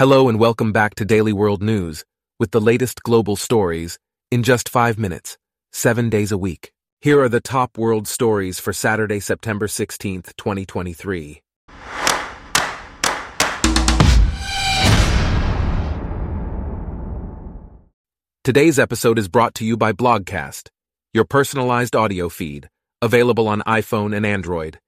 Hello and welcome back to Daily World News with the latest global stories in just five minutes, seven days a week. Here are the top world stories for Saturday, September 16th, 2023. Today's episode is brought to you by Blogcast, your personalized audio feed, available on iPhone and Android.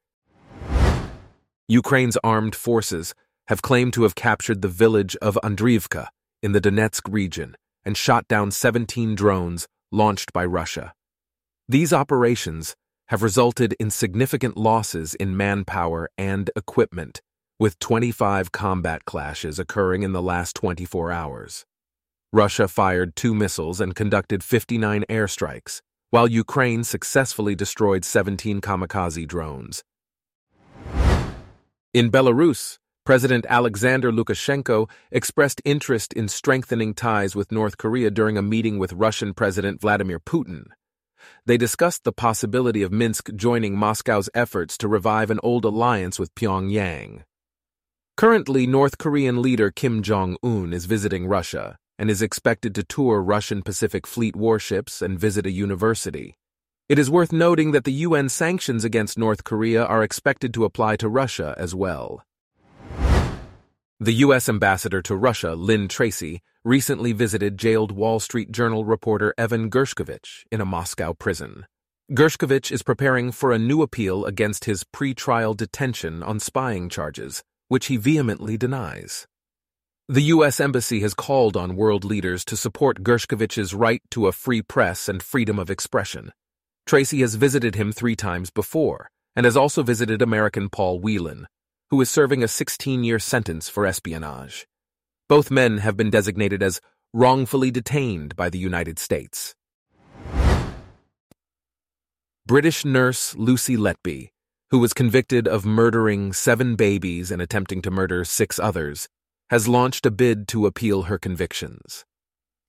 Ukraine's armed forces have claimed to have captured the village of Andrivka in the Donetsk region and shot down 17 drones launched by Russia. These operations have resulted in significant losses in manpower and equipment, with 25 combat clashes occurring in the last 24 hours. Russia fired two missiles and conducted 59 airstrikes, while Ukraine successfully destroyed 17 kamikaze drones. In Belarus, President Alexander Lukashenko expressed interest in strengthening ties with North Korea during a meeting with Russian President Vladimir Putin. They discussed the possibility of Minsk joining Moscow's efforts to revive an old alliance with Pyongyang. Currently, North Korean leader Kim Jong un is visiting Russia and is expected to tour Russian Pacific Fleet warships and visit a university. It is worth noting that the UN sanctions against North Korea are expected to apply to Russia as well. The U.S. ambassador to Russia, Lynn Tracy, recently visited jailed Wall Street Journal reporter Evan Gershkovich in a Moscow prison. Gershkovich is preparing for a new appeal against his pre-trial detention on spying charges, which he vehemently denies. The U.S. Embassy has called on world leaders to support Gershkovich's right to a free press and freedom of expression. Tracy has visited him three times before, and has also visited American Paul Whelan, who is serving a 16 year sentence for espionage. Both men have been designated as wrongfully detained by the United States. British nurse Lucy Letby, who was convicted of murdering seven babies and attempting to murder six others, has launched a bid to appeal her convictions.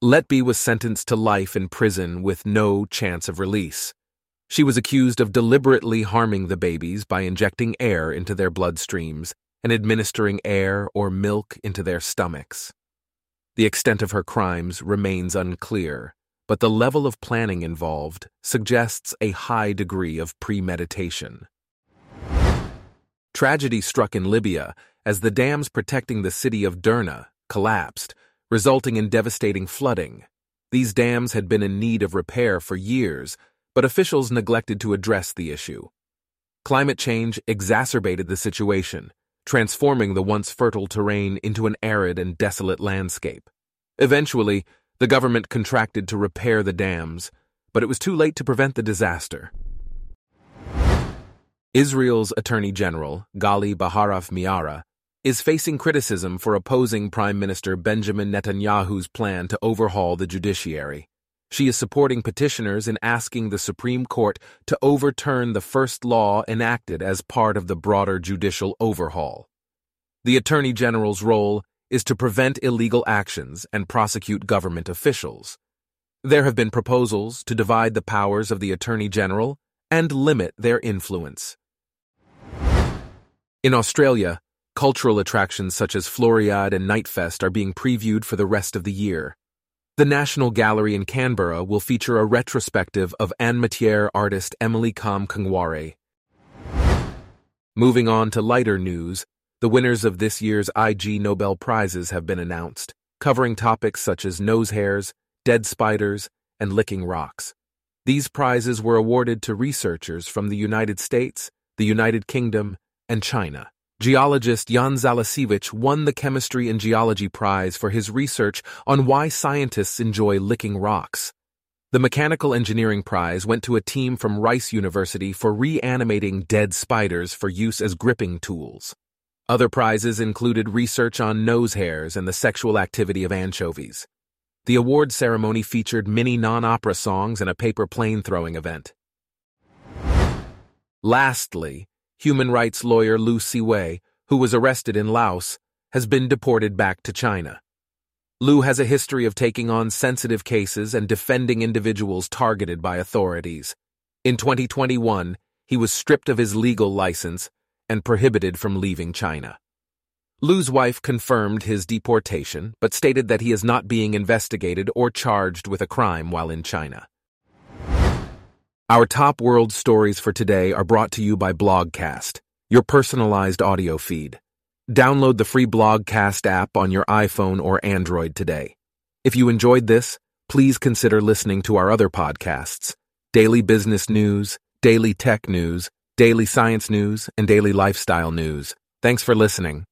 Letby was sentenced to life in prison with no chance of release. She was accused of deliberately harming the babies by injecting air into their bloodstreams and administering air or milk into their stomachs. The extent of her crimes remains unclear, but the level of planning involved suggests a high degree of premeditation. Tragedy struck in Libya as the dams protecting the city of Derna collapsed, resulting in devastating flooding. These dams had been in need of repair for years, but officials neglected to address the issue. Climate change exacerbated the situation, transforming the once fertile terrain into an arid and desolate landscape. Eventually, the government contracted to repair the dams, but it was too late to prevent the disaster. Israel's Attorney General, Gali Baharav Miara, is facing criticism for opposing Prime Minister Benjamin Netanyahu's plan to overhaul the judiciary. She is supporting petitioners in asking the Supreme Court to overturn the first law enacted as part of the broader judicial overhaul. The Attorney General's role is to prevent illegal actions and prosecute government officials. There have been proposals to divide the powers of the Attorney General and limit their influence. In Australia, cultural attractions such as Floriade and Nightfest are being previewed for the rest of the year. The National Gallery in Canberra will feature a retrospective of Anmatyerr artist Emily Kam Kngwarray. Moving on to lighter news, the winners of this year's Ig Nobel Prizes have been announced, covering topics such as nose hairs, dead spiders, and licking rocks. These prizes were awarded to researchers from the United States, the United Kingdom, and China. Geologist Jan Zalasiewicz won the Chemistry and Geology Prize for his research on why scientists enjoy licking rocks. The Mechanical Engineering Prize went to a team from Rice University for reanimating dead spiders for use as gripping tools. Other prizes included research on nose hairs and the sexual activity of anchovies. The award ceremony featured mini non-opera songs and a paper plane throwing event. Lastly, human rights lawyer Lu Siwei, who was arrested in Laos, has been deported back to China. Lu has a history of taking on sensitive cases and defending individuals targeted by authorities. In 2021, he was stripped of his legal license and prohibited from leaving China. Lu's wife confirmed his deportation, but stated that he is not being investigated or charged with a crime while in China. Our top world stories for today are brought to you by Blogcast, your personalized audio feed. Download the free Blogcast app on your iPhone or Android today. If you enjoyed this, please consider listening to our other podcasts Daily Business News, Daily Tech News, Daily Science News, and Daily Lifestyle News. Thanks for listening.